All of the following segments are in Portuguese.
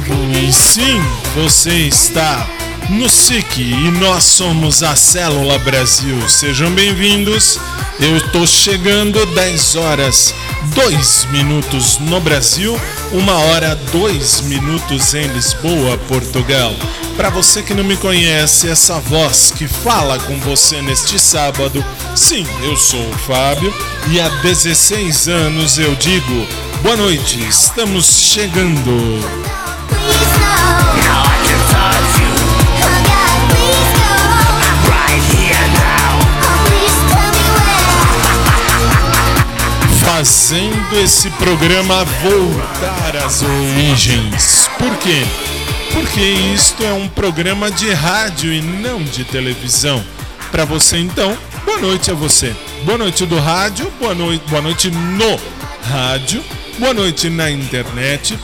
E sim, você está no SIC e nós somos a Célula Brasil. Sejam bem-vindos. Eu estou chegando 10 horas 2 minutos no Brasil, 1 hora 2 minutos em Lisboa, Portugal. Para você que não me conhece, essa voz que fala com você neste sábado, sim, eu sou o Fábio e há 16 anos eu digo boa noite, estamos chegando. Fazendo esse programa voltar às origens. Por quê? Porque isto é um programa de rádio e não de televisão. Para você então, boa noite a você. Boa noite do rádio, boa noite, boa noite no rádio, boa noite na internet,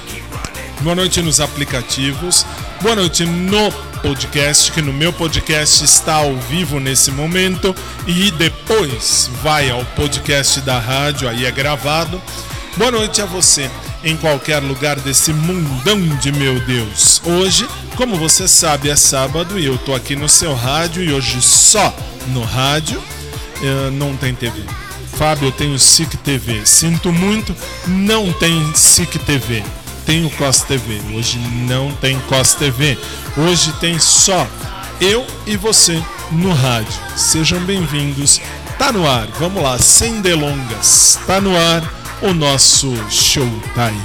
boa noite nos aplicativos, boa noite no podcast, que no meu podcast está ao vivo nesse momento e depois vai ao podcast da rádio, aí é gravado. Boa noite a você em qualquer lugar desse mundão de meu Deus. Hoje, como você sabe, é sábado e eu tô aqui no seu rádio e hoje só no rádio, uh, não tem TV. Fábio, eu tenho SIC TV. Sinto muito, não tem SIC TV tem o COS TV. Hoje não tem COS TV. Hoje tem só eu e você no rádio. Sejam bem-vindos. Tá no ar. Vamos lá, sem delongas. Tá no ar o nosso Showtime.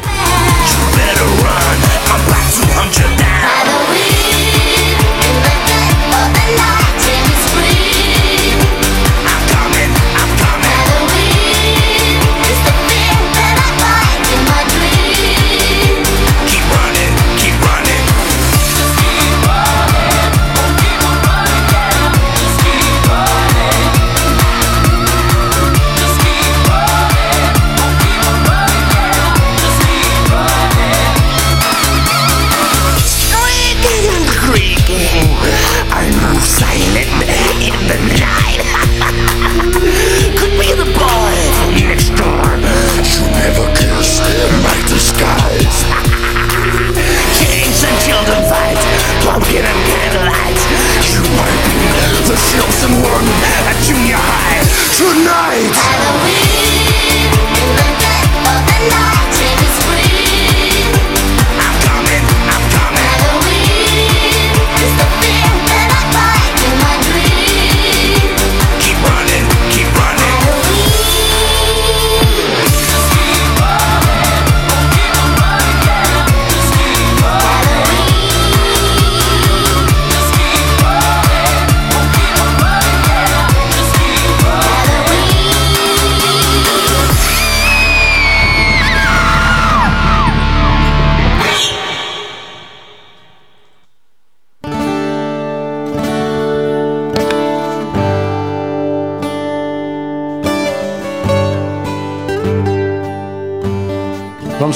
2001 at junior high tonight.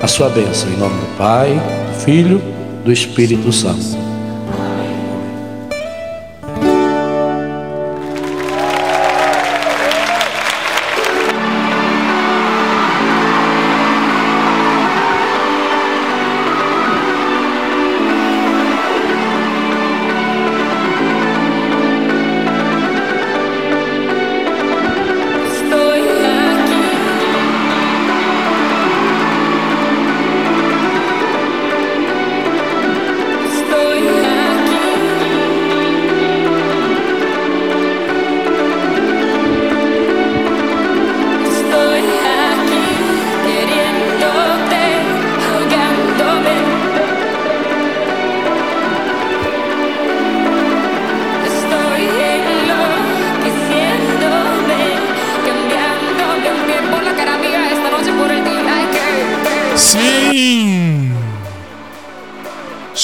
a sua bênção, em nome do Pai, do Filho, do Espírito Santo.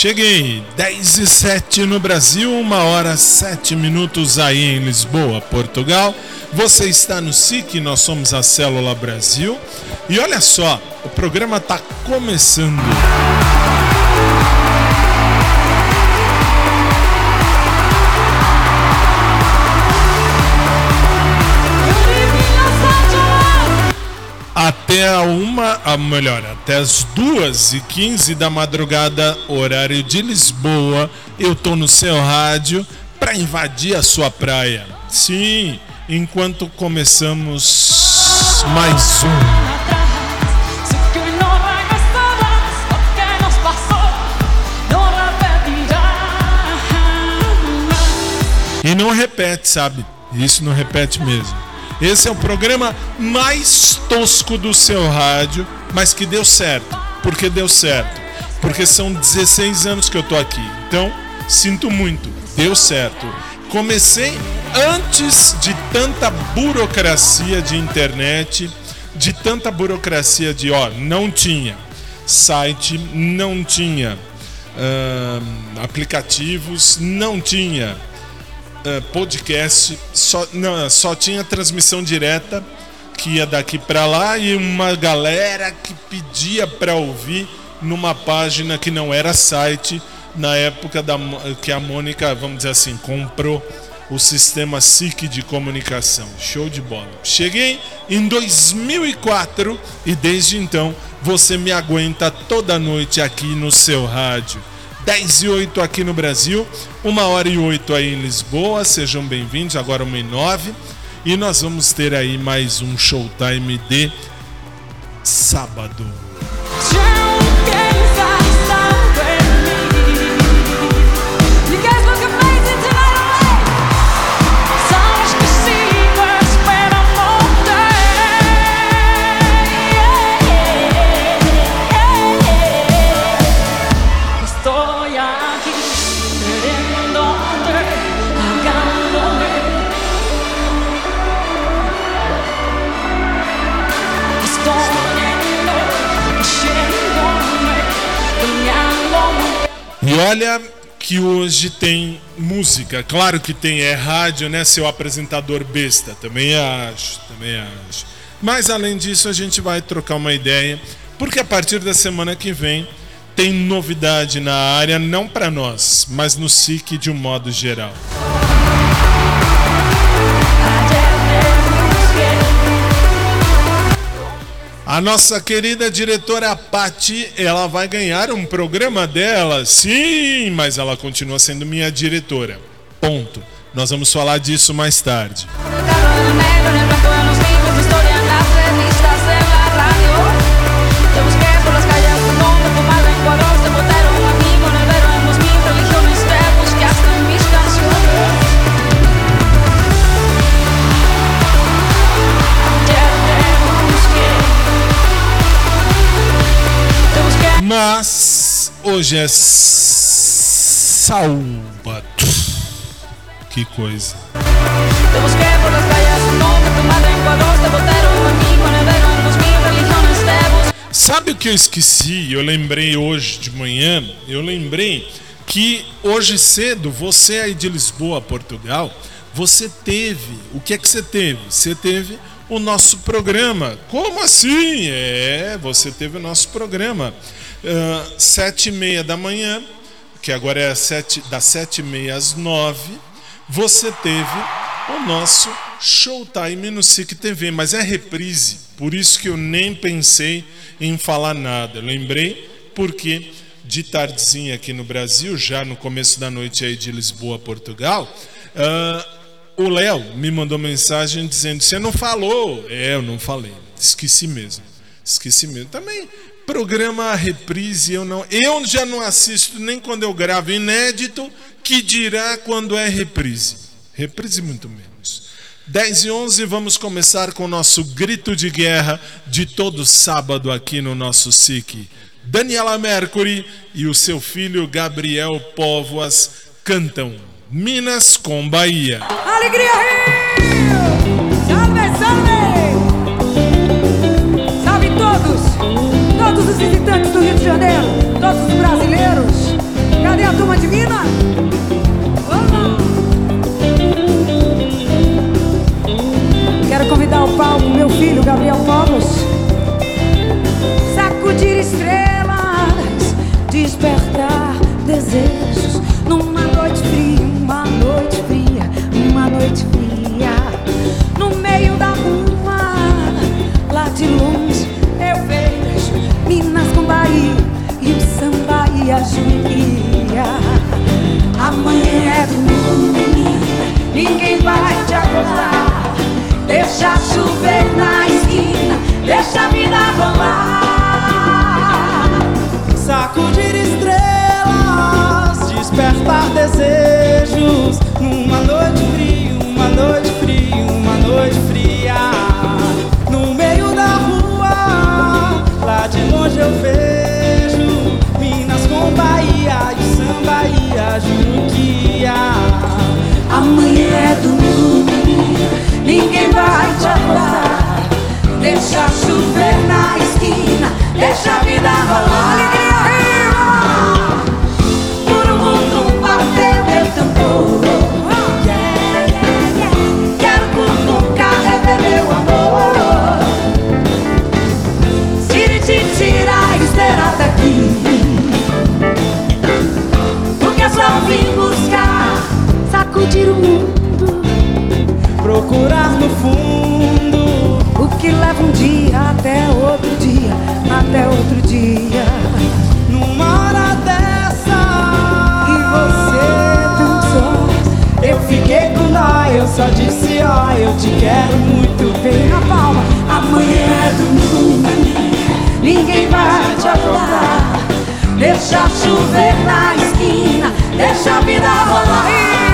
Cheguei, 10 e 7 no Brasil, 1 hora 7 minutos aí em Lisboa, Portugal. Você está no SIC, nós somos a Célula Brasil. E olha só, o programa está começando. Até a uma, a melhor, até as duas e quinze da madrugada, horário de Lisboa, eu tô no seu rádio para invadir a sua praia. Sim, enquanto começamos mais um. E não repete, sabe? Isso não repete mesmo. Esse é o programa mais tosco do seu rádio, mas que deu certo. Porque deu certo. Porque são 16 anos que eu tô aqui. Então, sinto muito. Deu certo. Comecei antes de tanta burocracia de internet, de tanta burocracia de, ó, não tinha site, não tinha uh, aplicativos, não tinha uh, podcast, só, não, só tinha transmissão direta que ia daqui para lá e uma galera que pedia para ouvir numa página que não era site na época da, que a Mônica, vamos dizer assim, comprou o sistema SIC de comunicação. Show de bola. Cheguei em 2004 e desde então você me aguenta toda noite aqui no seu rádio. 10 e 8 aqui no Brasil, 1 hora e 8 aí em Lisboa. Sejam bem-vindos, agora 1 e 9. E nós vamos ter aí mais um showtime de sábado. E olha que hoje tem música. Claro que tem, é rádio, né? Seu apresentador besta. Também acho, também acho. Mas além disso, a gente vai trocar uma ideia, porque a partir da semana que vem tem novidade na área, não para nós, mas no SIC de um modo geral. A nossa querida diretora Patti, ela vai ganhar um programa dela, sim, mas ela continua sendo minha diretora. Ponto. Nós vamos falar disso mais tarde. Mas hoje é sábado. Que coisa. Sabe o que eu esqueci? Eu lembrei hoje de manhã. Eu lembrei que hoje cedo, você aí de Lisboa, Portugal, você teve. O que é que você teve? Você teve o nosso programa. Como assim? É, você teve o nosso programa. Uh, sete e meia da manhã, que agora é sete, das sete e meia às nove, você teve o nosso Showtime no SIC TV, mas é reprise, por isso que eu nem pensei em falar nada. lembrei porque de tardezinha aqui no Brasil, já no começo da noite aí de Lisboa, Portugal, uh, o Léo me mandou mensagem dizendo: Você não falou? É, eu não falei, esqueci mesmo. Esqueci mesmo. Também programa reprise, eu não, eu já não assisto nem quando eu gravo inédito, que dirá quando é reprise. Reprise muito menos. 10 e 11, vamos começar com o nosso grito de guerra de todo sábado aqui no nosso SIC. Daniela Mercury e o seu filho Gabriel Póvoas cantam Minas com Bahia. Alegria Rio! Salve, salve! todos os visitantes do Rio de Janeiro, todos os brasileiros. Cadê a turma de Minas? Quero convidar ao palco meu filho, Gabriel Povos. Sacudir estrelas, despertar desejos numa noite fria, uma noite fria, uma noite fria. No meio da rua, lá de longe Minas e a judia. Amanhã é domingo, ninguém vai te acordar. Deixa chover na esquina, deixa a vida rolar. Sacudir estrelas, despertar desejos. Numa noite fria, uma noite fria, uma noite fria. Amanhã é domingo, ninguém vai te acordar. Deixa chover na esquina, deixa a vida rolar. Mundo, procurar no fundo o que leva um dia até outro dia, até outro dia. Numa hora dessa, e você tão só, eu fiquei com dó, eu só disse ó, oh, eu te quero muito bem. Na palma, amanhã é domingo, ninguém vai te acordar. Deixa chover na esquina, deixa a vida rolar.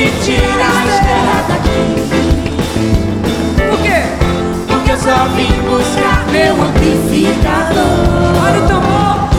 te tira a espera daqui. Por quê? Porque eu só vim buscar meu amplificador. Olha o tambor.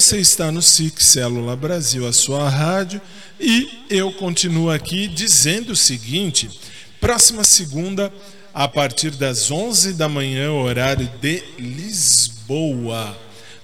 Você está no SIC Célula Brasil, a sua rádio. E eu continuo aqui dizendo o seguinte: próxima segunda, a partir das 11 da manhã, horário de Lisboa,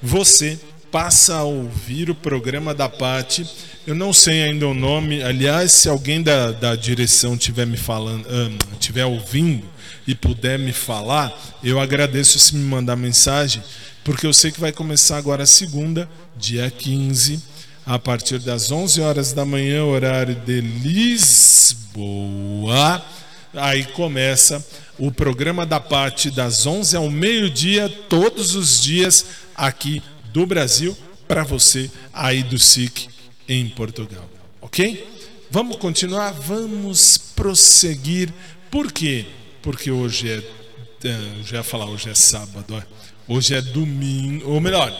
você passa a ouvir o programa da Pati. Eu não sei ainda o nome. Aliás, se alguém da, da direção estiver me falando, estiver ouvindo e puder me falar, eu agradeço se me mandar mensagem, porque eu sei que vai começar agora a segunda, dia 15, a partir das 11 horas da manhã, horário de Lisboa. Aí começa o programa da Pati das 11 ao meio-dia, todos os dias aqui do Brasil, para você aí do SIC em Portugal. Ok? Vamos continuar? Vamos prosseguir. Por quê? Porque hoje é. é, já ia falar, hoje é sábado. Hoje é domingo. Ou melhor,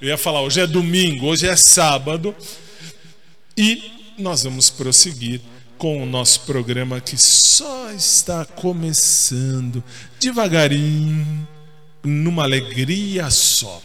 eu ia falar, hoje é domingo, hoje é sábado. E nós vamos prosseguir com o nosso programa que só está começando devagarinho, numa alegria só.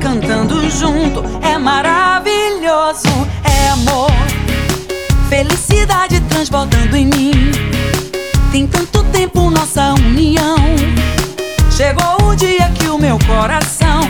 Cantando junto é maravilhoso. É amor, felicidade transbordando em mim. Tem tanto tempo nossa união. Chegou o dia que o meu coração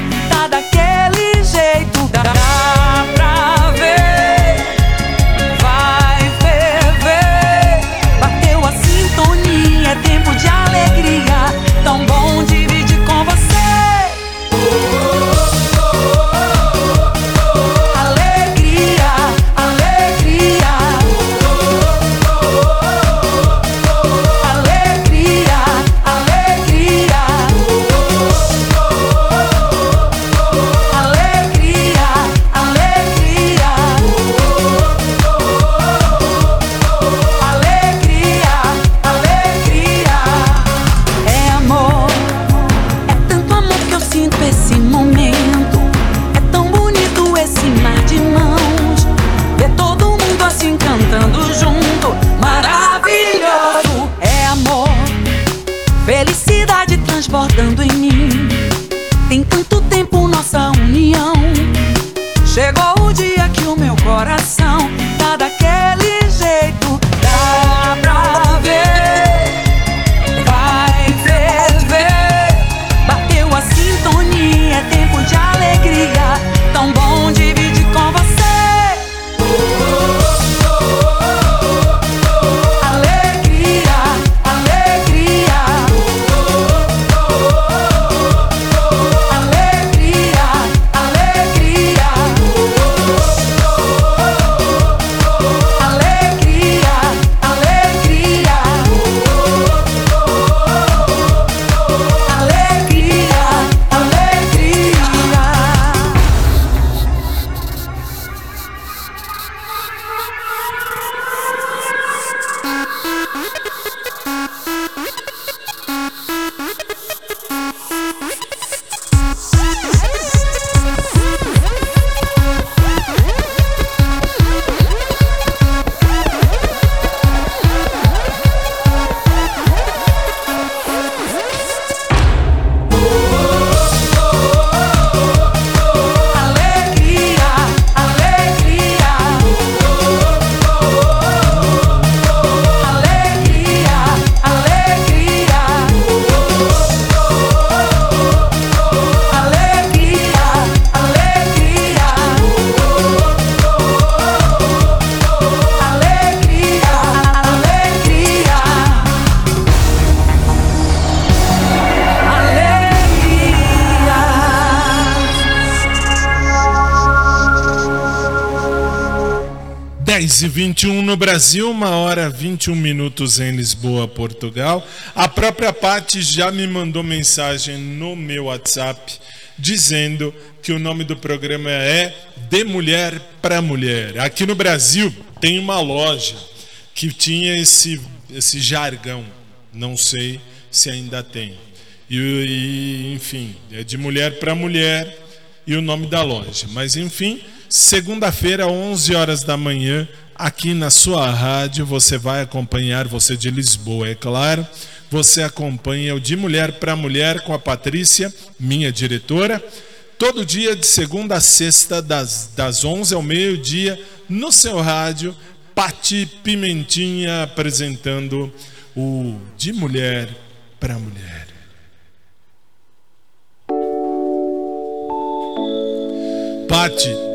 no Brasil, uma hora 21 minutos em Lisboa, Portugal. A própria Paty já me mandou mensagem no meu WhatsApp dizendo que o nome do programa é De Mulher para Mulher. Aqui no Brasil tem uma loja que tinha esse, esse jargão, não sei se ainda tem. E, e enfim, é de mulher para mulher e o nome da loja. Mas enfim, segunda-feira, 11 horas da manhã, aqui na sua rádio, você vai acompanhar, você de Lisboa, é claro. Você acompanha o De Mulher para Mulher com a Patrícia, minha diretora, todo dia de segunda a sexta, das, das 11 ao meio-dia, no seu rádio, Pati Pimentinha apresentando o De Mulher para Mulher. Pati,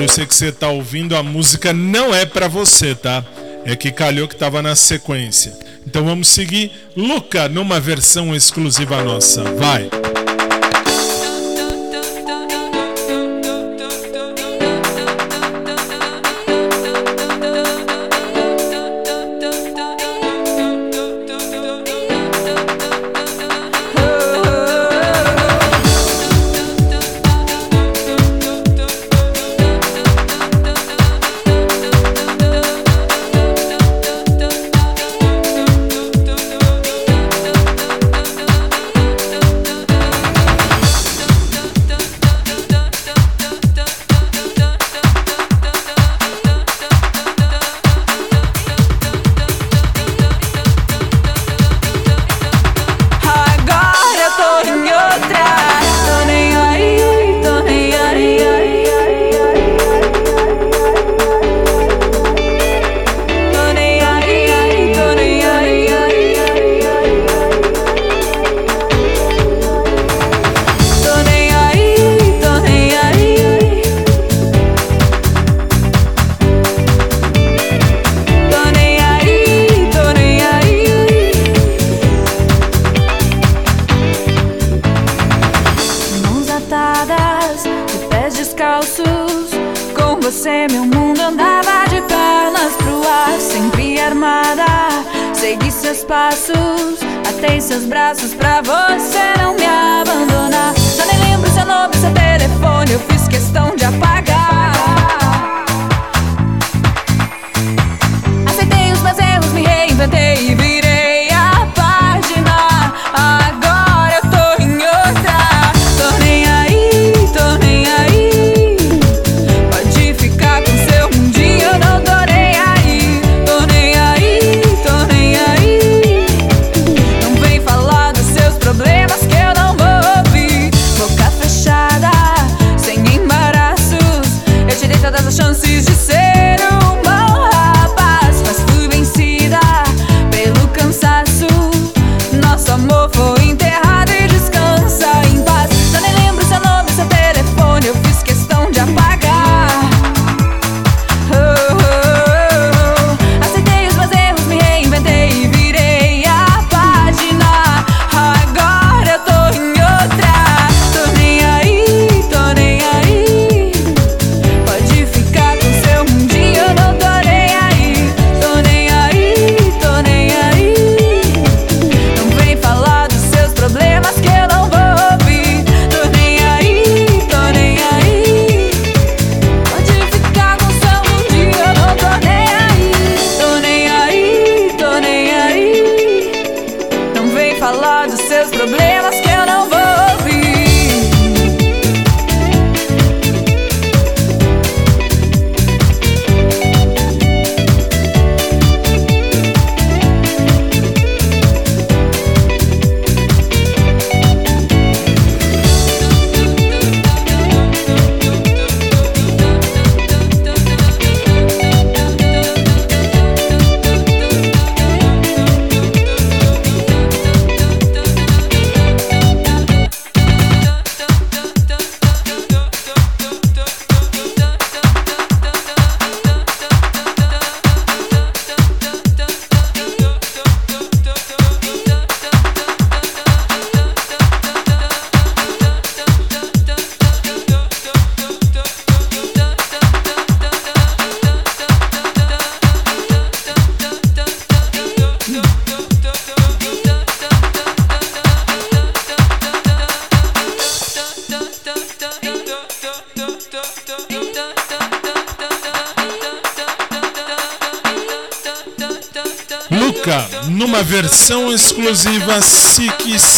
eu sei que você está ouvindo, a música não é para você, tá? É que calhou que estava na sequência. Então vamos seguir Luca numa versão exclusiva nossa. Vai!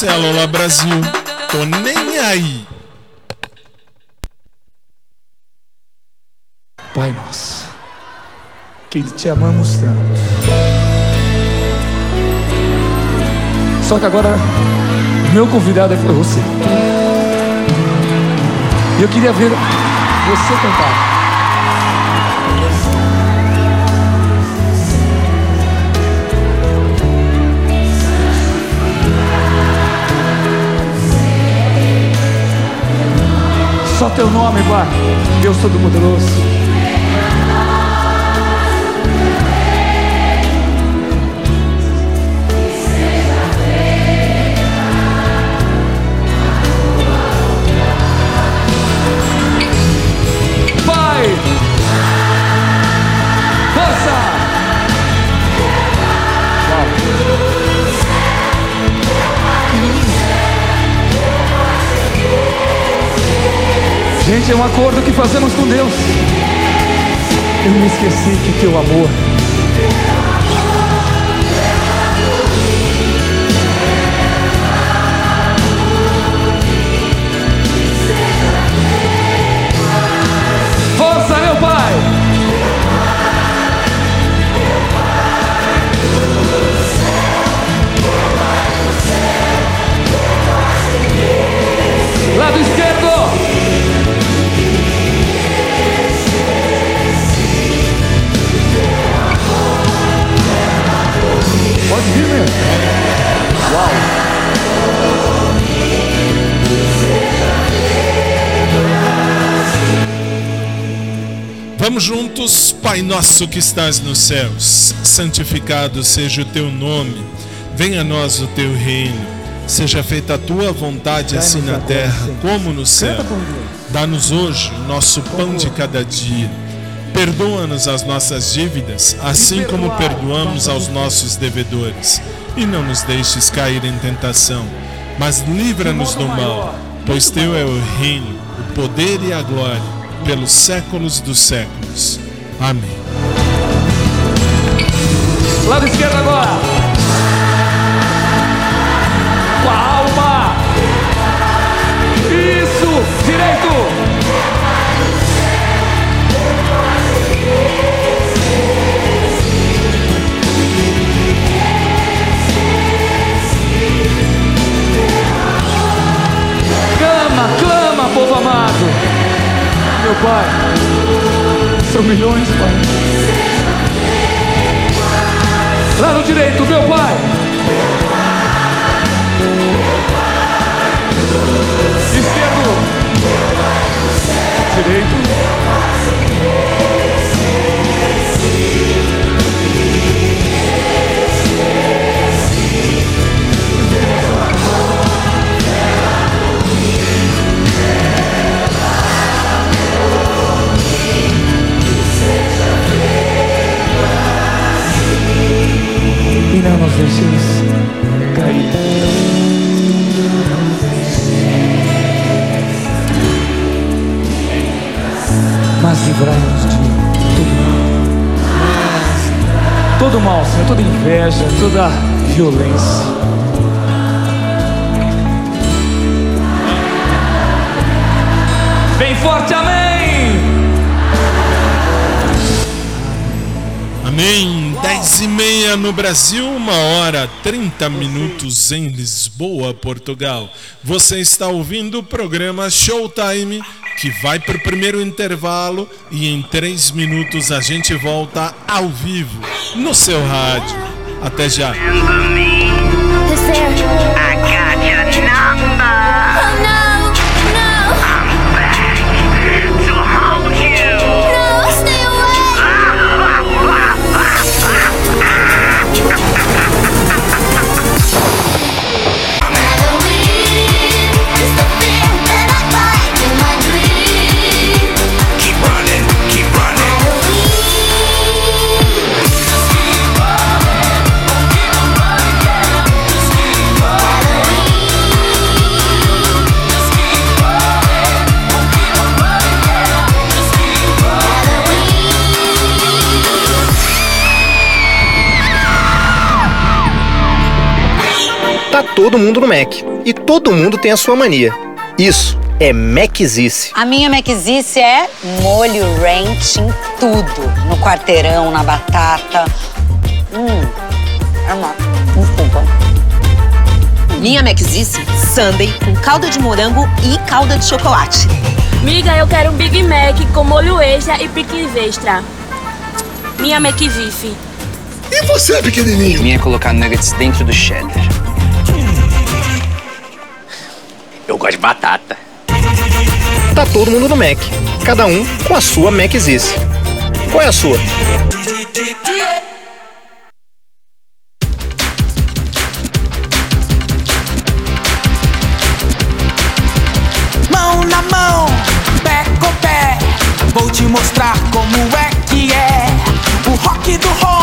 Célula Brasil. Tô nem aí. Pai nosso, que te amamos tanto. Só que agora, meu convidado é você. E eu queria ver você cantar. Só teu nome, Pai. Deus Todo-Poderoso. Gente, é um acordo que fazemos com Deus. Eu me esqueci que teu amor Pai nosso que estás nos céus, santificado seja o teu nome, venha a nós o teu reino. Seja feita a tua vontade assim na terra como no céu. Dá-nos hoje o nosso pão de cada dia. Perdoa-nos as nossas dívidas, assim como perdoamos aos nossos devedores. E não nos deixes cair em tentação, mas livra-nos do mal, pois teu é o reino, o poder e a glória, pelos séculos dos séculos. Amém. Lado esquerdo agora. Com a alma. Isso. Direito. Clama, clama, povo amado. Meu Pai. São milhões, Pai. Lado direito, meu pai. Esquerdo. Direito. E não nos deixeis cair. Mas livrai-nos de todo mal. Todo mal, Senhor, toda inveja, toda violência. Bem forte, amém! Amém. 10 e meia no Brasil, uma hora 30 minutos em Lisboa, Portugal. Você está ouvindo o programa Showtime, que vai para o primeiro intervalo e em três minutos a gente volta ao vivo no seu rádio. Até já. Todo mundo no Mac. E todo mundo tem a sua mania. Isso é Maczice. A minha Maczice é molho ranch em tudo. No quarteirão, na batata. Hum, é uma... Desculpa. Minha Maczice, sundae com calda de morango e calda de chocolate. Miga, eu quero um Big Mac com molho extra e pickles extra. Minha McVife. E você, pequenininho? Minha é colocar nuggets dentro do cheddar. Eu gosto de batata. Tá todo mundo no Mac. Cada um com a sua Maczice. Qual é a sua? Mão na mão, pé com pé, vou te mostrar como é que é. O rock do Ronald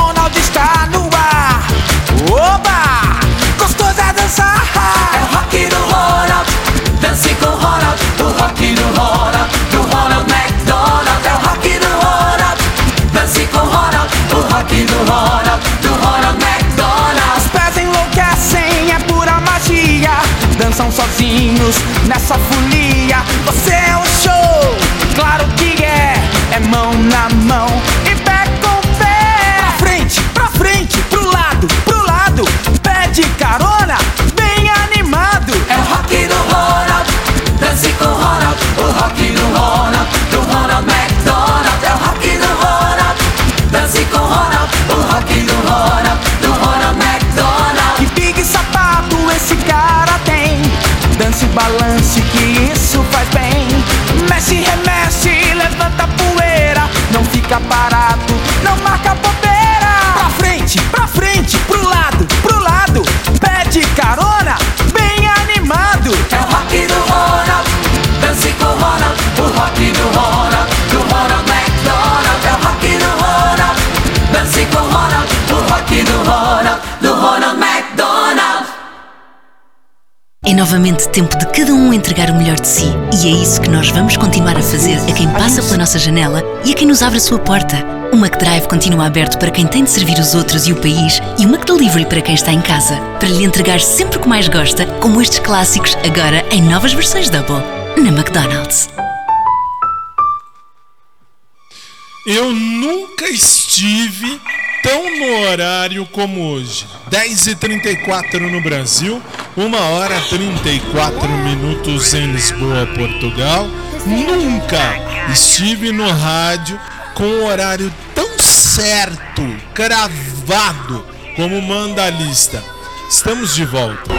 novamente tempo de cada um entregar o melhor de si. E é isso que nós vamos continuar a fazer a quem passa pela nossa janela e a quem nos abre a sua porta. O McDrive continua aberto para quem tem de servir os outros e o país e o McDelivery para quem está em casa, para lhe entregar sempre o que mais gosta, como estes clássicos, agora em novas versões Double, na McDonald's. Eu nunca estive tão no horário como hoje. 10h34 no Brasil, 1 hora 34 minutos em Lisboa, Portugal. Nunca estive no rádio com horário tão certo, cravado, como manda a lista. Estamos de volta.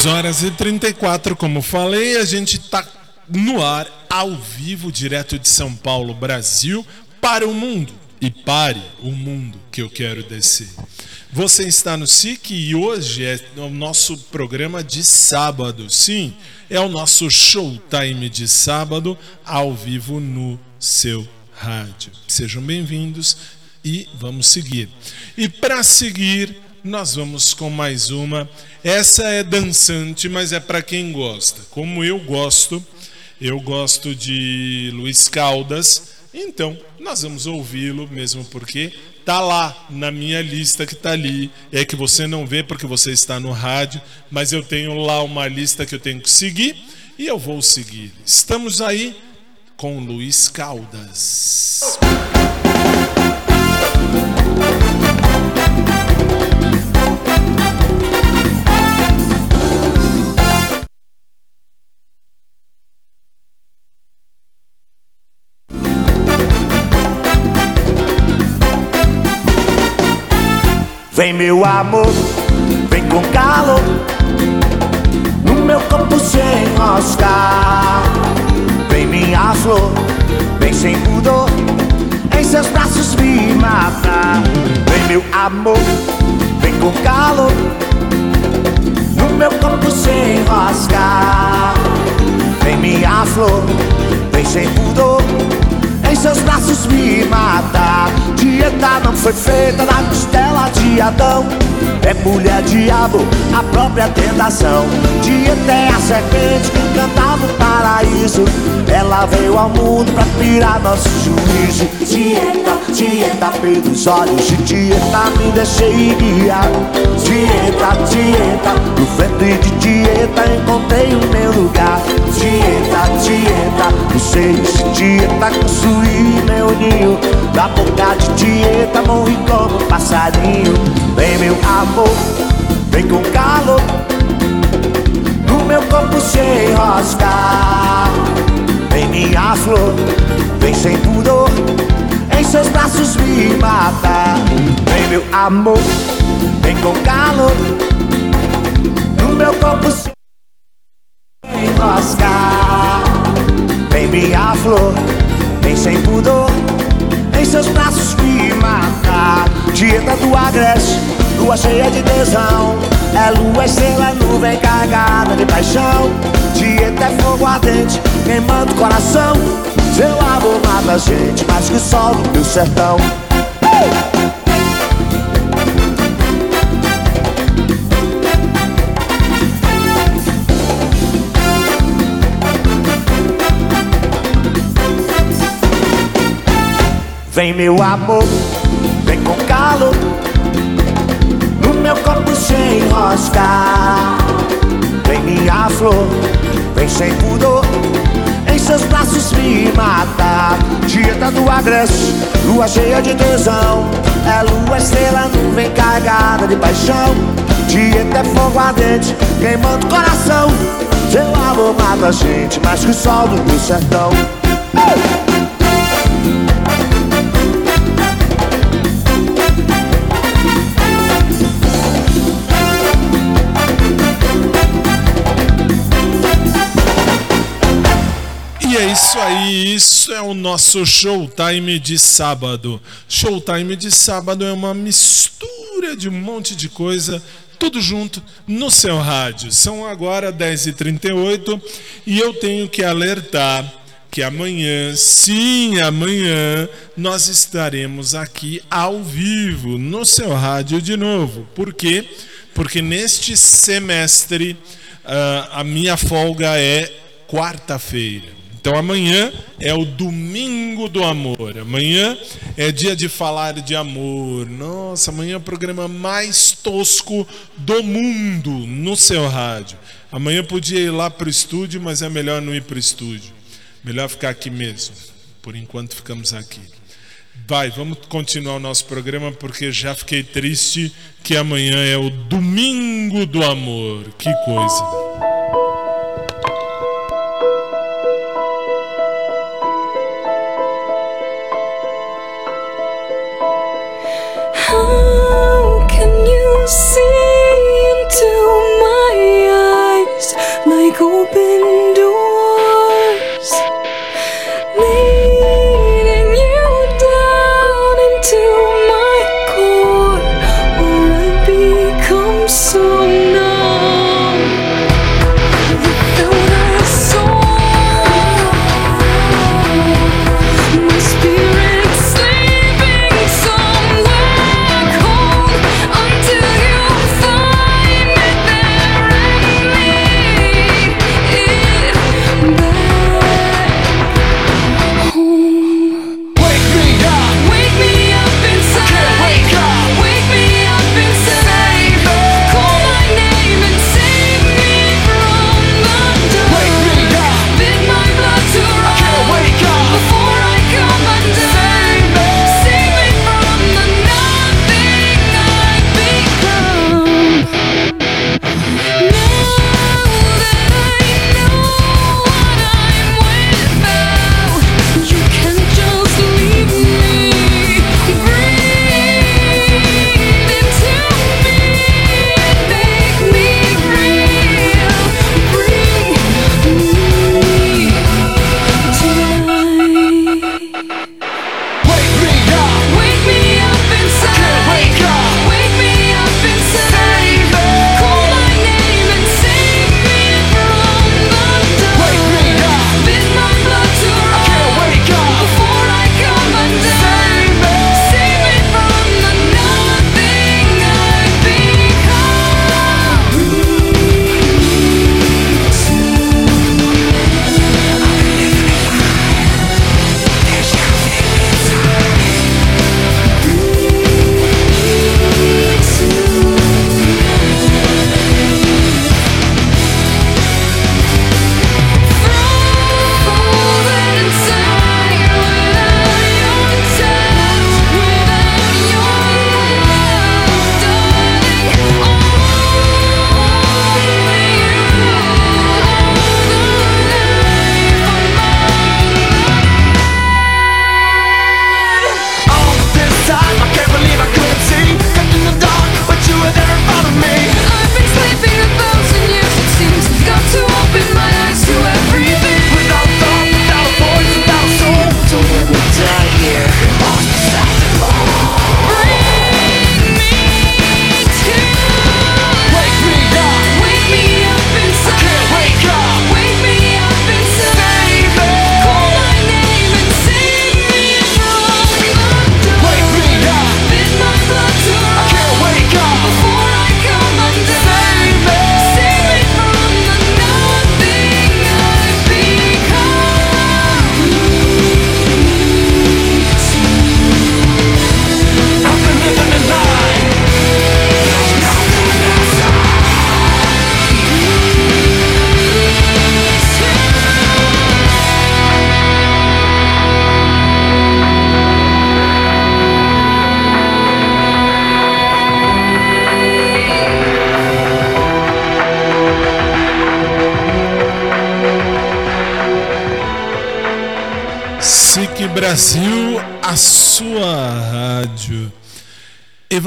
Dez horas e 34, como falei, a gente está no ar, ao vivo, direto de São Paulo, Brasil, para o mundo. E pare o mundo que eu quero descer. Você está no SIC e hoje é o nosso programa de sábado. Sim, é o nosso showtime de sábado, ao vivo no seu rádio. Sejam bem-vindos e vamos seguir. E para seguir, nós vamos com mais uma. Essa é dançante, mas é para quem gosta. Como eu gosto, eu gosto de Luiz Caldas. Então, nós vamos ouvi-lo, mesmo porque tá lá na minha lista que tá ali. É que você não vê porque você está no rádio, mas eu tenho lá uma lista que eu tenho que seguir e eu vou seguir. Estamos aí com Luiz Caldas. Vem meu amor, vem com calor No meu corpo se enroscar Vem minha flor, vem sem pudor Em seus braços me matar Vem meu amor, vem com calor No meu corpo sem enroscar Vem minha flor, vem sem pudor Em seus braços me matar Dieta não foi feita na costela de Adão. É mulher diabo, a própria tentação. Dieta é a serpente que cantava o paraíso. Ela veio ao mundo pra pirar nosso juízo. Dieta, dieta pelos olhos de dieta me deixei guiar. Dieta, dieta, no ventre de dieta encontrei o meu lugar. Dieta, dieta, no seio de dieta construí meu ninho Da boca de dieta morri como um passarinho. Vem meu amor, vem com calor. No meu corpo se enroscar Vem minha flor, vem sem pudor. Em seus braços me matar Vem meu amor, vem com calor. No meu corpo se enroscar Vem minha flor, sem pudor Em seus braços me matar Dieta do agreste, lua cheia de tesão. É lua, estrela, nuvem carregada de paixão. Dieta é fogo ardente, queimando o coração. Seu amor mata a gente mais que o sol do meu sertão Vem meu amor, vem com calor No meu corpo sem enroscar Vem minha flor, vem sem pudor Em seus braços me matar Dieta do agreste, lua cheia de tesão. É lua, estrela, nuvem carregada de paixão. Dieta é fogo ardente, queimando o coração. Seu amor mata a gente mais que o sol do sertão isso aí, isso é o nosso Showtime de sábado. Showtime de sábado é uma mistura de um monte de coisa, tudo junto no seu rádio. São agora 10h38 e eu tenho que alertar que amanhã, sim, amanhã, nós estaremos aqui ao vivo no seu rádio de novo. Por quê? Porque neste semestre uh, a minha folga é quarta-feira. Então amanhã é o domingo do amor. Amanhã é dia de falar de amor. Nossa, amanhã é o programa mais tosco do mundo no seu rádio. Amanhã podia ir lá para o estúdio, mas é melhor não ir para o estúdio. Melhor ficar aqui mesmo. Por enquanto ficamos aqui. Vai, vamos continuar o nosso programa porque já fiquei triste que amanhã é o domingo do amor. Que coisa.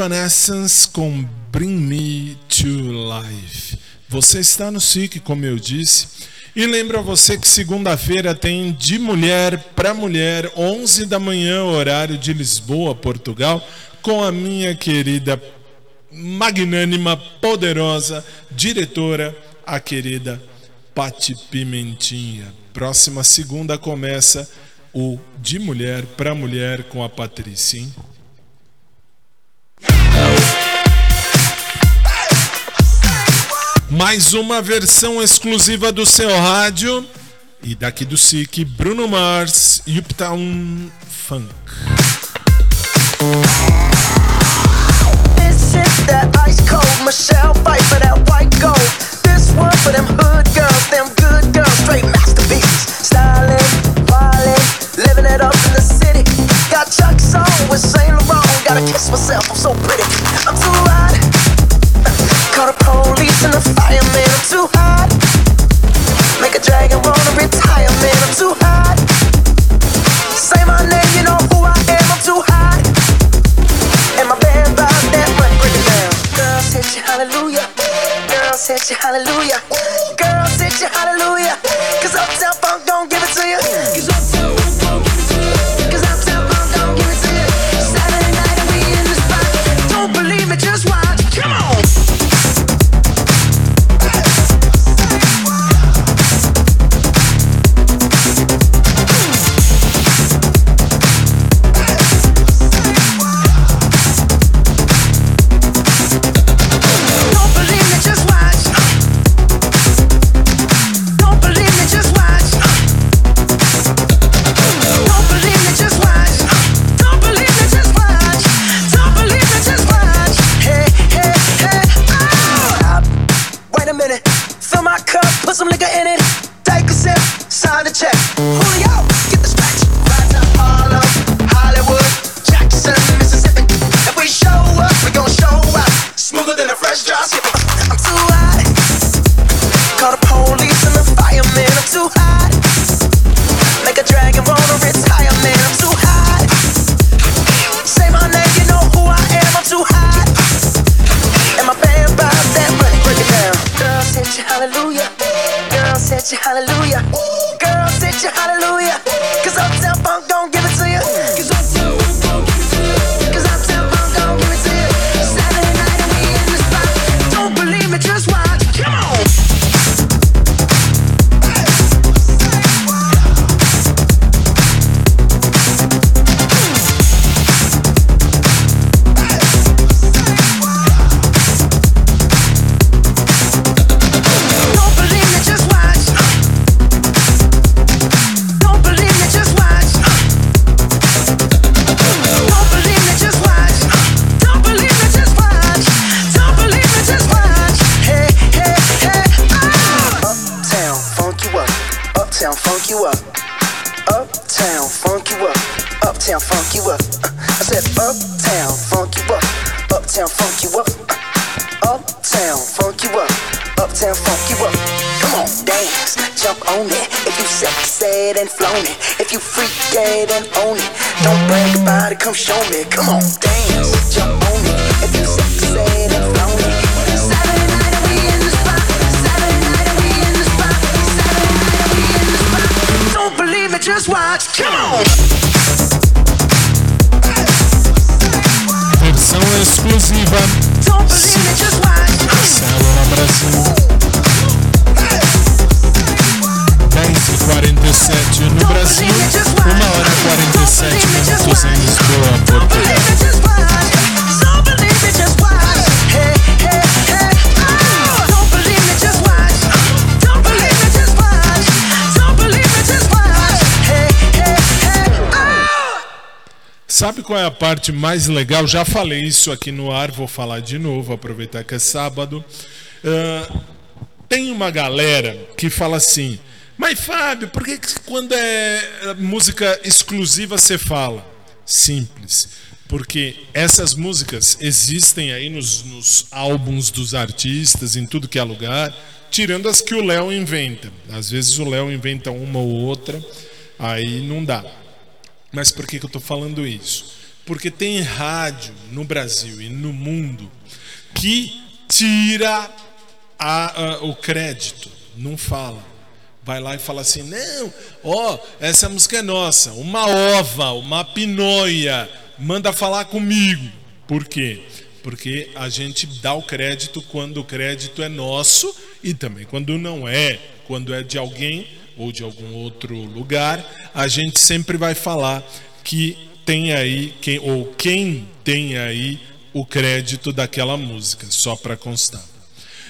Evanescence com Bring Me to Life. Você está no SIC, como eu disse. E lembra você que segunda-feira tem de mulher para mulher, 11 da manhã, horário de Lisboa, Portugal, com a minha querida, magnânima, poderosa diretora, a querida Pati Pimentinha. Próxima segunda começa o De Mulher para Mulher com a Patrícia, hein? Mais uma versão exclusiva do seu rádio e daqui do SIC, Bruno Mars, Uptown Funk. Got Chuck's on with Saint Laurent. Gotta kiss myself, I'm so pretty. I'm too hot. I'm too hot. Make a dragon wanna retire, man. I'm too hot. Say my name, you know who I am. I'm too hot. And my hit you, hallelujah. Girls hit you, hallelujah. Hallelujah. Cause Uptown Funk don't give it to you. Cause Come on. go! Sabe qual é a parte mais legal? Já falei isso aqui no ar, vou falar de novo, aproveitar que é sábado. Ah, tem uma galera que fala assim, mas Fábio, por que, que quando é música exclusiva você fala? Simples. Porque essas músicas existem aí nos, nos álbuns dos artistas, em tudo que é lugar, tirando as que o Léo inventa. Às vezes o Léo inventa uma ou outra, aí não dá. Mas por que, que eu estou falando isso? Porque tem rádio no Brasil e no mundo que tira a- a- o crédito, não fala. Vai lá e fala assim: não, ó, essa música é nossa. Uma ova, uma pinóia, manda falar comigo. Por quê? Porque a gente dá o crédito quando o crédito é nosso e também quando não é, quando é de alguém ou de algum outro lugar, a gente sempre vai falar que tem aí quem ou quem tem aí o crédito daquela música, só para constar.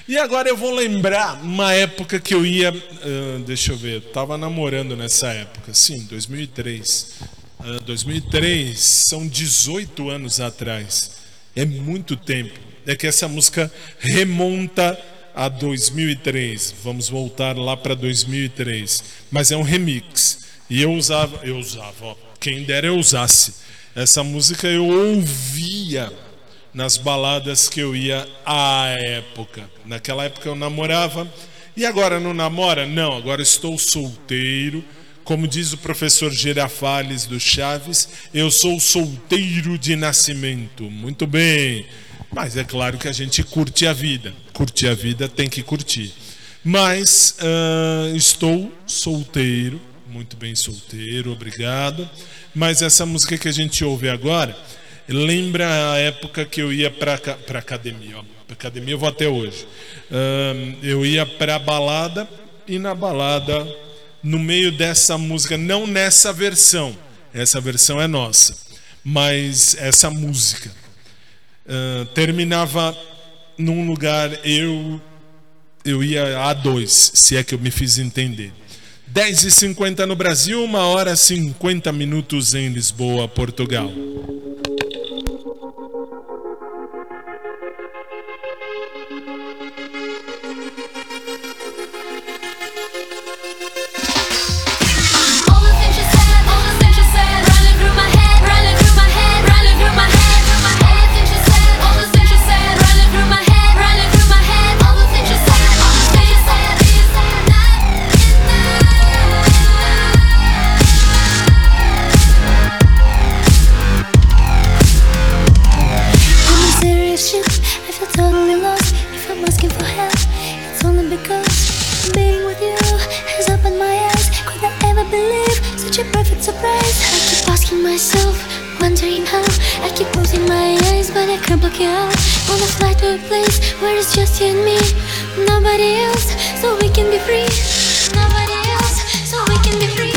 E agora eu vou lembrar uma época que eu ia, ah, deixa eu ver, eu tava namorando nessa época, sim, 2003. Ah, 2003 são 18 anos atrás. É muito tempo. É que essa música remonta a 2003. Vamos voltar lá para 2003. Mas é um remix. E eu usava, eu usava, ó, quem dera eu usasse. Essa música eu ouvia nas baladas que eu ia à época. Naquela época eu namorava. E agora não namora? Não, agora estou solteiro. Como diz o professor Girafales do Chaves, eu sou solteiro de nascimento. Muito bem. Mas é claro que a gente curte a vida. Curtir a vida tem que curtir. Mas ah, estou solteiro, muito bem solteiro, obrigado. Mas essa música que a gente ouve agora lembra a época que eu ia para para academia. ó. Pra academia eu vou até hoje. Ahn, eu ia para balada e na balada, no meio dessa música, não nessa versão, essa versão é nossa, mas essa música ah, terminava num lugar eu eu ia a dois, se é que eu me fiz entender. 10 e 50 no Brasil, 1 hora e 50 minutos em Lisboa, Portugal. Myself, wondering how. I keep closing my eyes, but I can't block you out. Wanna fly to a place where it's just you and me, nobody else, so we can be free. Nobody else, so we can be free.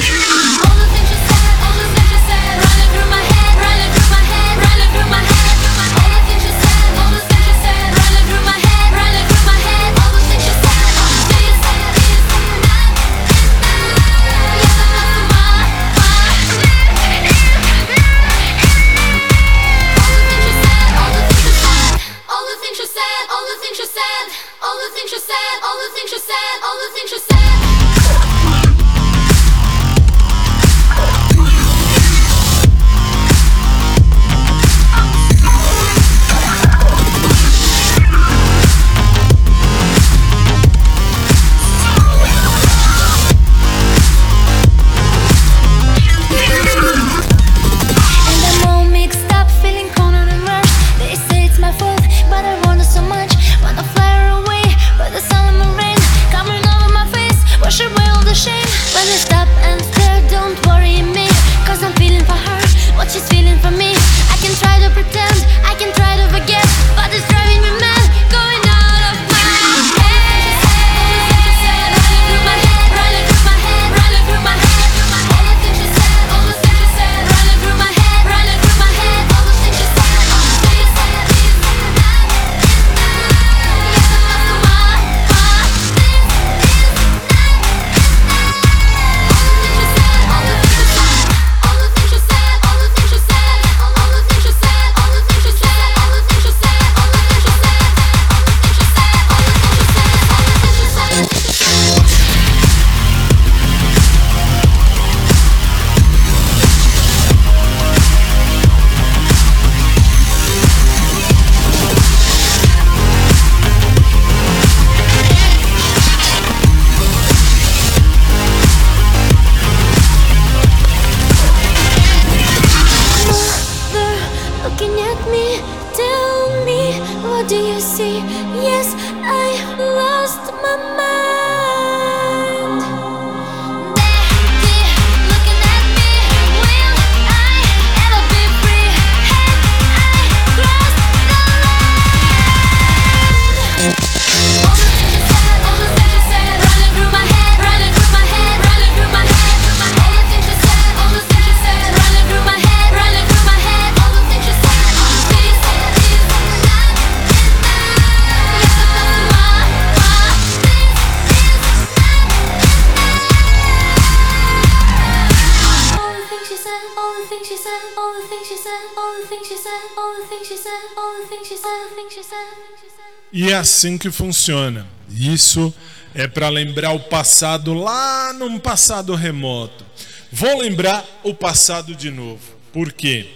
Assim que funciona. Isso é para lembrar o passado lá num passado remoto. Vou lembrar o passado de novo. Por quê?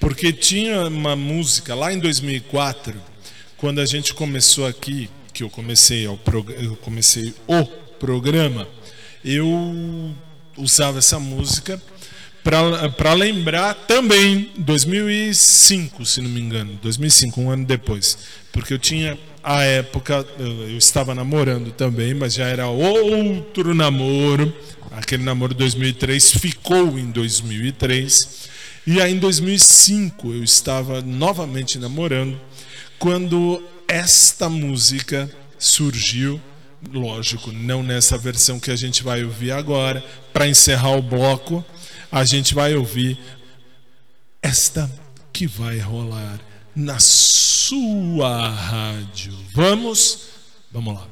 Porque tinha uma música lá em 2004, quando a gente começou aqui, que eu comecei, ao eu comecei o programa, eu usava essa música para lembrar também 2005, se não me engano, 2005, um ano depois, porque eu tinha a época eu estava namorando também, mas já era outro namoro. Aquele namoro 2003 ficou em 2003 e aí em 2005 eu estava novamente namorando quando esta música surgiu lógico, não nessa versão que a gente vai ouvir agora. Para encerrar o bloco, a gente vai ouvir esta que vai rolar na sua rádio. Vamos? Vamos lá.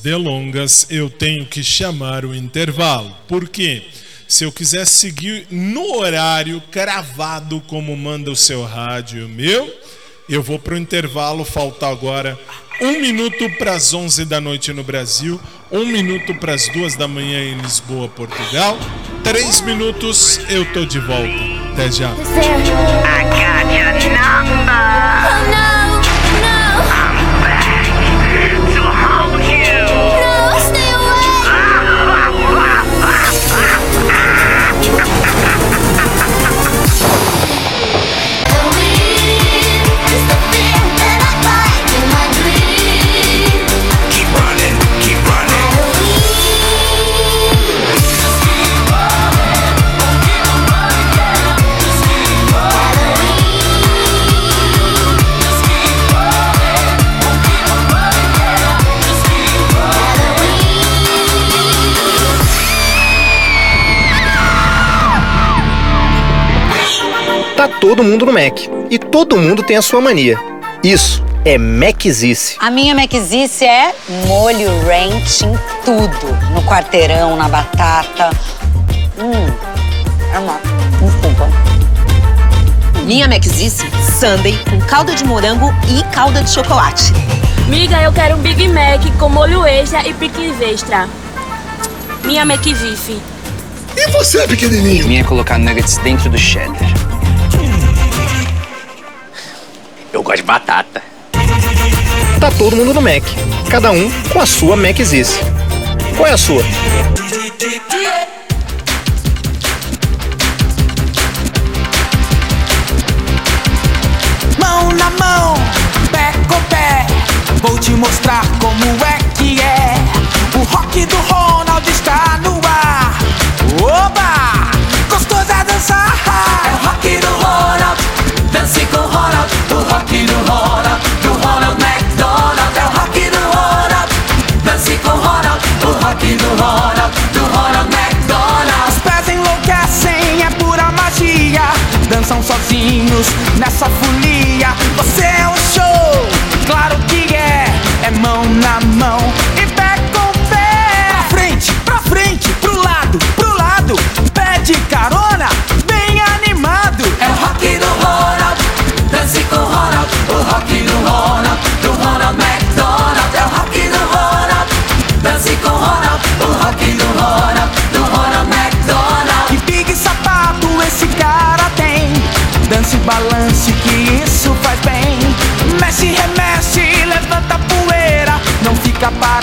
Delongas, eu tenho que chamar o intervalo. Por quê? Se eu quiser seguir no horário cravado como manda o seu rádio meu, eu vou para o intervalo. Falta agora um minuto para as 11 da noite no Brasil, um minuto para as duas da manhã em Lisboa, Portugal. Três minutos, eu tô de volta. Até já. Todo mundo no Mac. E todo mundo tem a sua mania. Isso é Maczice. A minha Maczice é molho ranch em tudo. No quarteirão, na batata. Hum, é uma... Desculpa. Minha Maczice, sundae com calda de morango e calda de chocolate. Miga, eu quero um Big Mac com molho extra e pickles extra. Minha McVife. E você, pequenininho? Minha é colocar nuggets dentro do cheddar. Eu gosto de batata. Tá todo mundo no Mac. Cada um com a sua Maczice. Qual é a sua? Mão na mão, pé com pé, vou te mostrar como é que é. O rock do Ronald está no ar. Oba! Gostoso é dançar. É o rock do Ronald, dance com Ronald. Rock do Ronald, do Ronald McDonald. É o rock do Ronald, dance com Ronald. O rock do Ronald, do Ronald McDonald. Os pés enlouquecem, é pura magia. Dançam sozinhos nessa folia. Você é o show, Não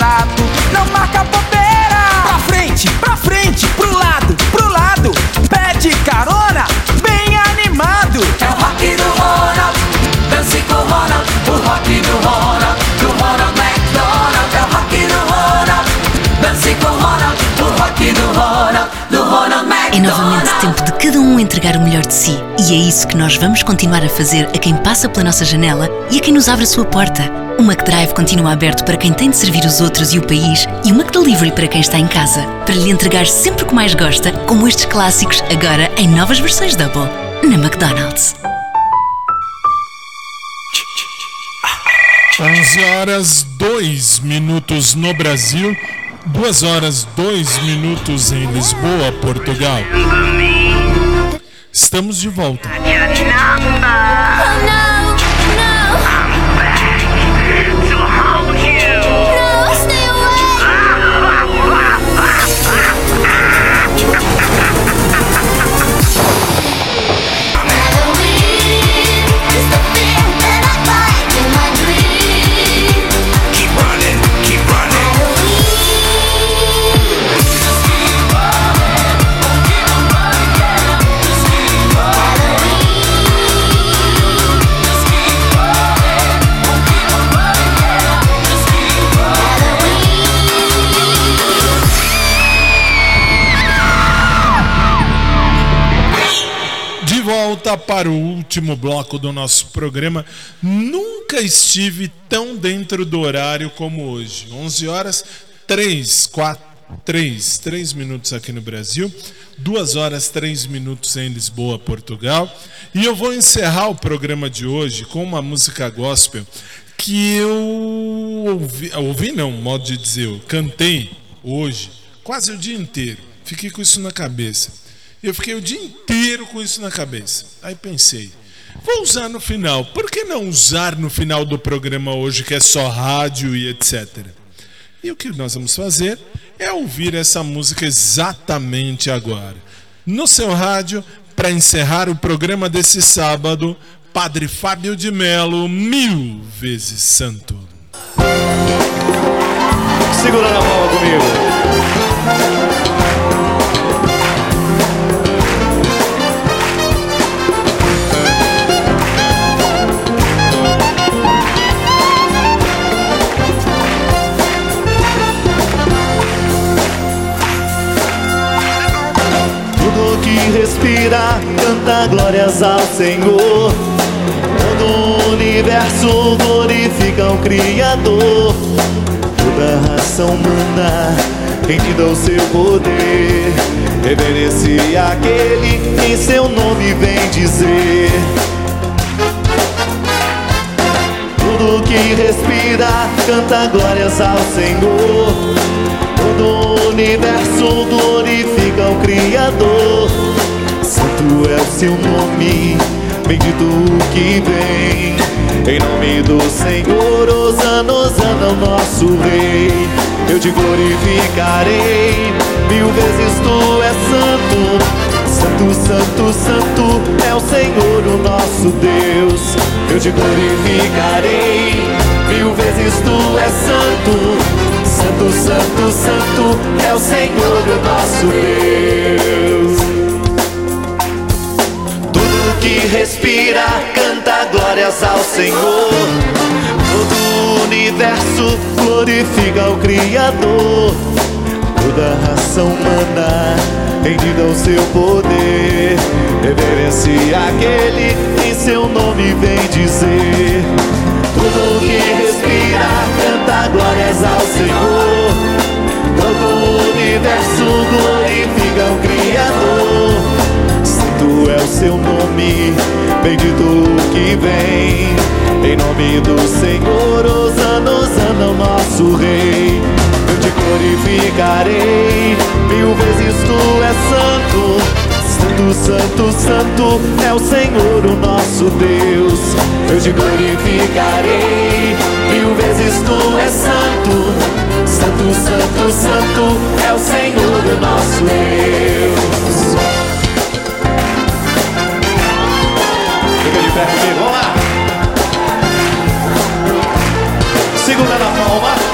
tempo de cada um entregar o melhor de si. E é isso que nós vamos continuar a fazer a quem passa pela nossa janela e a quem nos abre a sua porta. O McDrive continua aberto para quem tem de servir os outros e o país e o McDelivery para quem está em casa, para lhe entregar sempre o que mais gosta, como estes clássicos, agora em novas versões Double, na McDonald's. 11 horas 2 minutos no Brasil, 2 horas 2 minutos em Lisboa, Portugal. Estamos de volta. Volta para o último bloco do nosso programa. Nunca estive tão dentro do horário como hoje. 11 horas 3, 4, 3, 3 minutos aqui no Brasil, 2 horas 3 minutos em Lisboa, Portugal. E eu vou encerrar o programa de hoje com uma música gospel que eu ouvi, ouvi não, modo de dizer, eu cantei hoje, quase o dia inteiro. Fiquei com isso na cabeça. Eu fiquei o dia inteiro com isso na cabeça. Aí pensei, vou usar no final. Por que não usar no final do programa hoje, que é só rádio e etc? E o que nós vamos fazer é ouvir essa música exatamente agora. No seu rádio, para encerrar o programa desse sábado, Padre Fábio de Melo, mil vezes santo. Segura na mão comigo. Que respira canta glórias ao Senhor. Todo o universo glorifica o Criador. Toda a raça humana bendita o seu poder. Reverencie aquele em seu nome vem dizer. Tudo que respira canta glórias ao Senhor. Todo o universo glorifica o Criador. Santo é o seu nome, bendito o que vem. Em nome do Senhor, Osana, Osana, o nosso Rei. Eu te glorificarei, mil vezes tu és santo. Santo, santo, santo é o Senhor, o nosso Deus. Eu te glorificarei, mil vezes tu és santo. Santo, santo, santo é o Senhor, o nosso Deus. Que respira canta glórias ao Senhor. Todo o universo glorifica o Criador. Toda a raça humana rendida ao seu poder. Reverencie aquele em seu nome vem dizer. Tudo que respira canta glórias ao Senhor. Todo o universo glorifica o Criador. É o seu nome, bendito o que vem. Em nome do Senhor, Osana, Osana, o nosso Rei. Eu te glorificarei, mil vezes tu és santo. Santo, santo, santo é o Senhor, o nosso Deus. Eu te glorificarei, mil vezes tu és santo. Santo, santo, santo é o Senhor, o nosso Deus. Fica de pé comigo, vamos lá. Segura na palma.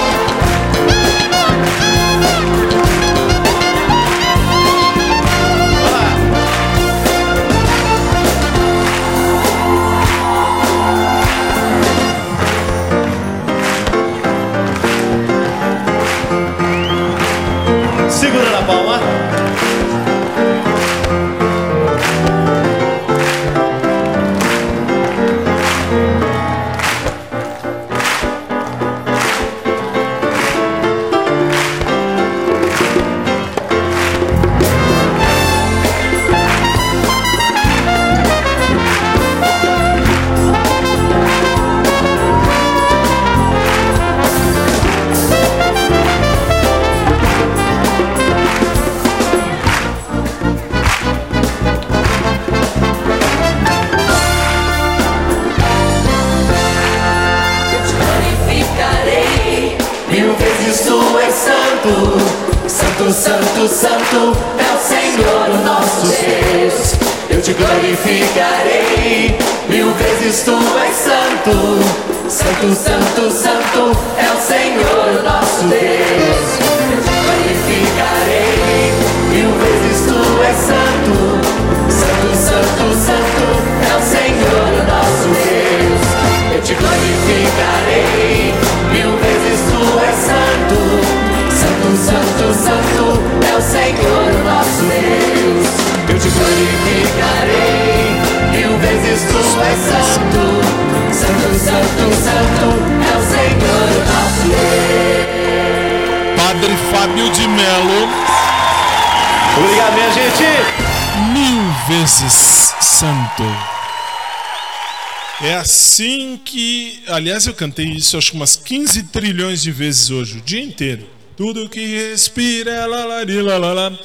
Aliás, eu cantei isso acho que umas 15 trilhões de vezes hoje, o dia inteiro. Tudo que respira, lalari, lalala.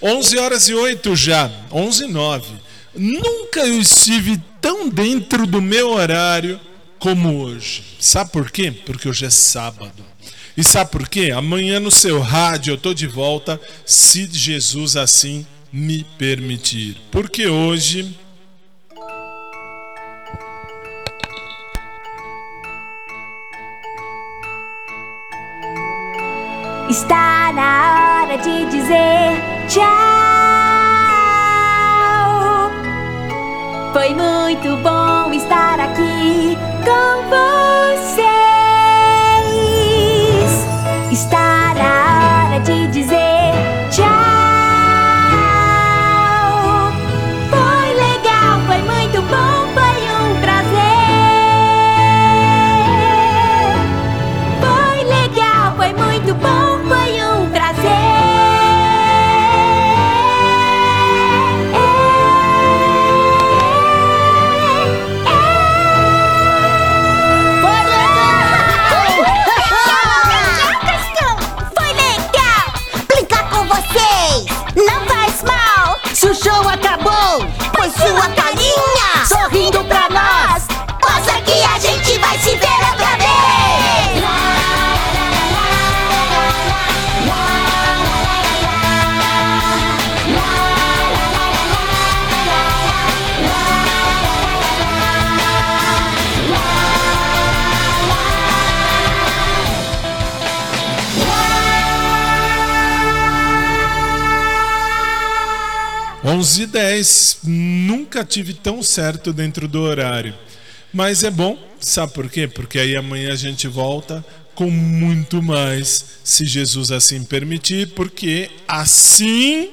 11 horas e 8 já, 11 e 9. Nunca eu estive tão dentro do meu horário como hoje. Sabe por quê? Porque hoje é sábado. E sabe por quê? Amanhã no seu rádio eu tô de volta, se Jesus assim me permitir. Porque hoje Está na hora de dizer tchau. Foi muito bom estar aqui com vocês. Está na hora Nunca tive tão certo dentro do horário. Mas é bom, sabe por quê? Porque aí amanhã a gente volta com muito mais, se Jesus assim permitir, porque assim.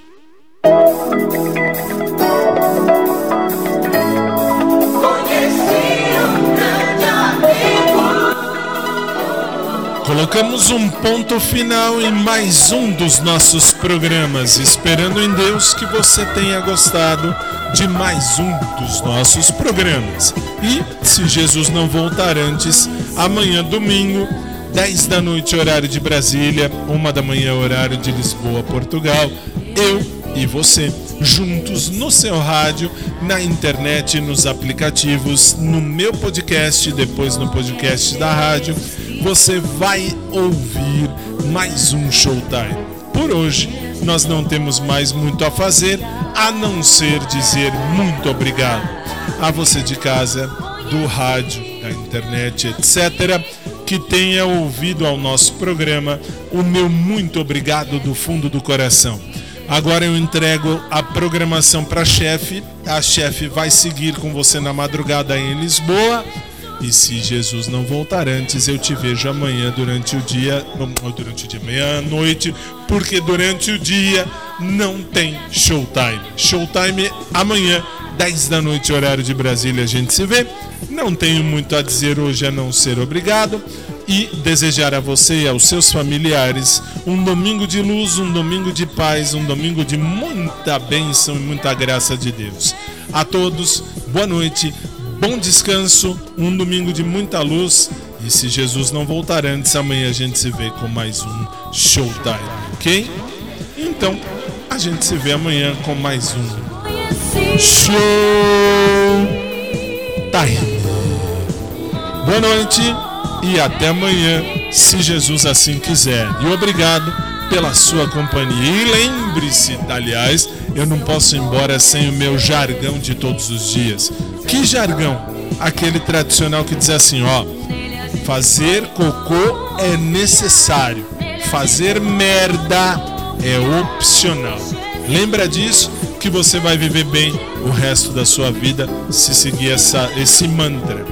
Colocamos um ponto final em mais um dos nossos programas, esperando em Deus que você tenha gostado de mais um dos nossos programas. E, se Jesus não voltar antes, amanhã, domingo, 10 da noite, horário de Brasília, 1 da manhã, horário de Lisboa, Portugal, eu e você, juntos no seu rádio, na internet, nos aplicativos, no meu podcast, depois no podcast da rádio, você vai ouvir mais um Showtime. Por hoje, nós não temos mais muito a fazer a não ser dizer muito obrigado a você de casa, do rádio, da internet, etc., que tenha ouvido ao nosso programa. O meu muito obrigado do fundo do coração. Agora eu entrego a programação para a chefe. A chefe vai seguir com você na madrugada em Lisboa. E se Jesus não voltar antes, eu te vejo amanhã durante o dia, durante o dia, amanhã à noite, porque durante o dia não tem showtime. Showtime amanhã, 10 da noite, horário de Brasília, a gente se vê. Não tenho muito a dizer hoje a não ser obrigado e desejar a você e aos seus familiares um domingo de luz, um domingo de paz, um domingo de muita bênção e muita graça de Deus. A todos, boa noite, bom descanso, um domingo de muita luz. E se Jesus não voltar antes, amanhã a gente se vê com mais um Showtime, ok? Então, a gente se vê amanhã com mais um Showtime. Boa noite e até amanhã, se Jesus assim quiser. E obrigado pela sua companhia. E lembre-se, aliás, eu não posso ir embora sem o meu jargão de todos os dias. Que jargão? Aquele tradicional que diz assim, ó: fazer cocô é necessário, fazer merda é opcional. Lembra disso que você vai viver bem o resto da sua vida se seguir essa, esse mantra.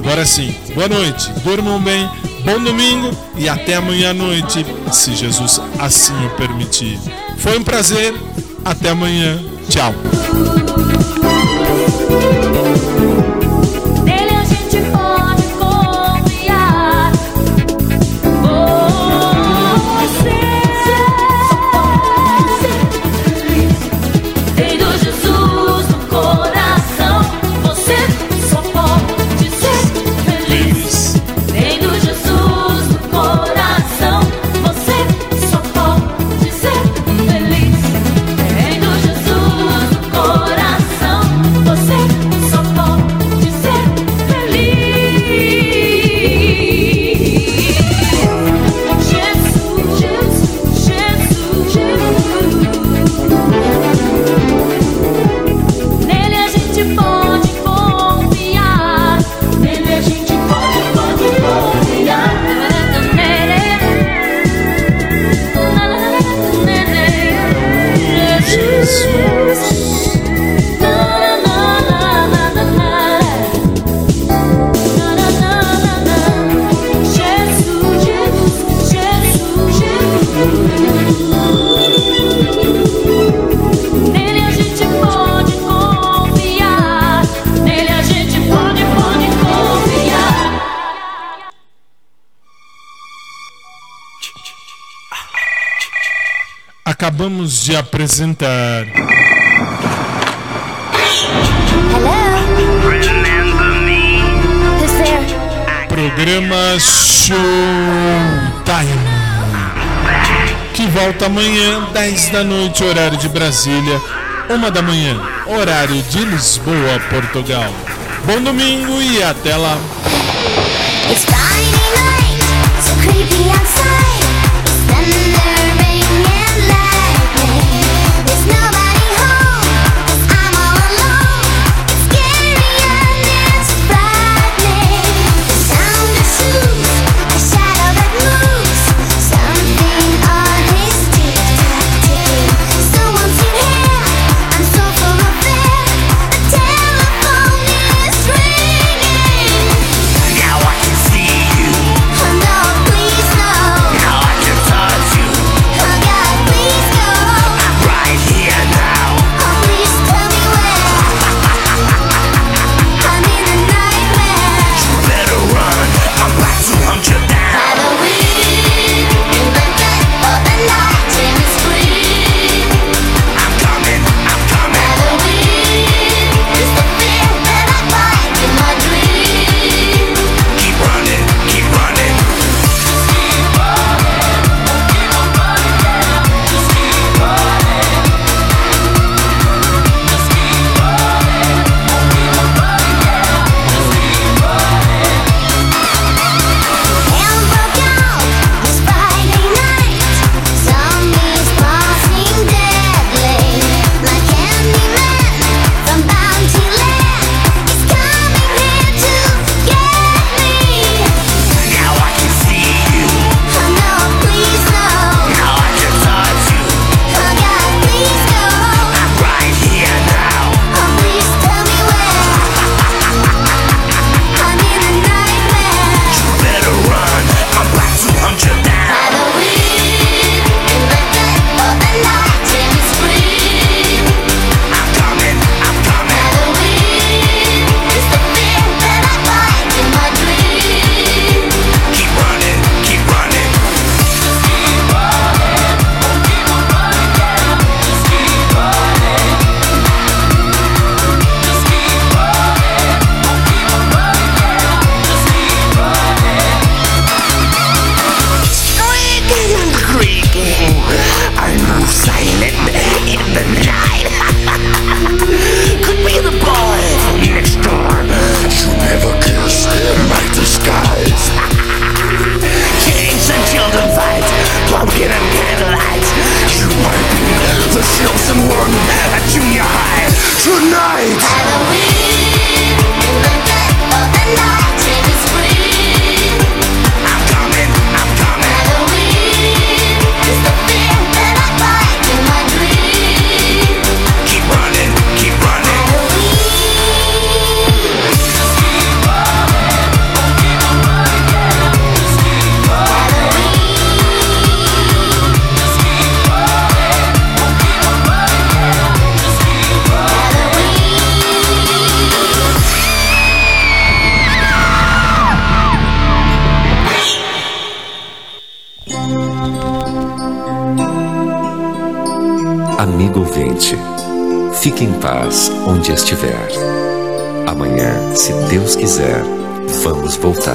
Agora sim, boa noite, durmam bem, bom domingo e até amanhã à noite, se Jesus assim o permitir. Foi um prazer, até amanhã, tchau. acabamos de apresentar. Programa Showtime. Que volta amanhã, 10 da noite, horário de Brasília. 1 da manhã, horário de Lisboa, Portugal. Bom domingo e até lá. paz onde estiver. Amanhã, se Deus quiser, vamos voltar.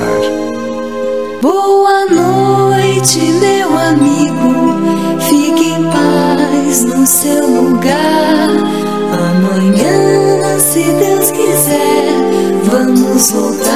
Boa noite, meu amigo. Fique em paz no seu lugar. Amanhã, se Deus quiser, vamos voltar.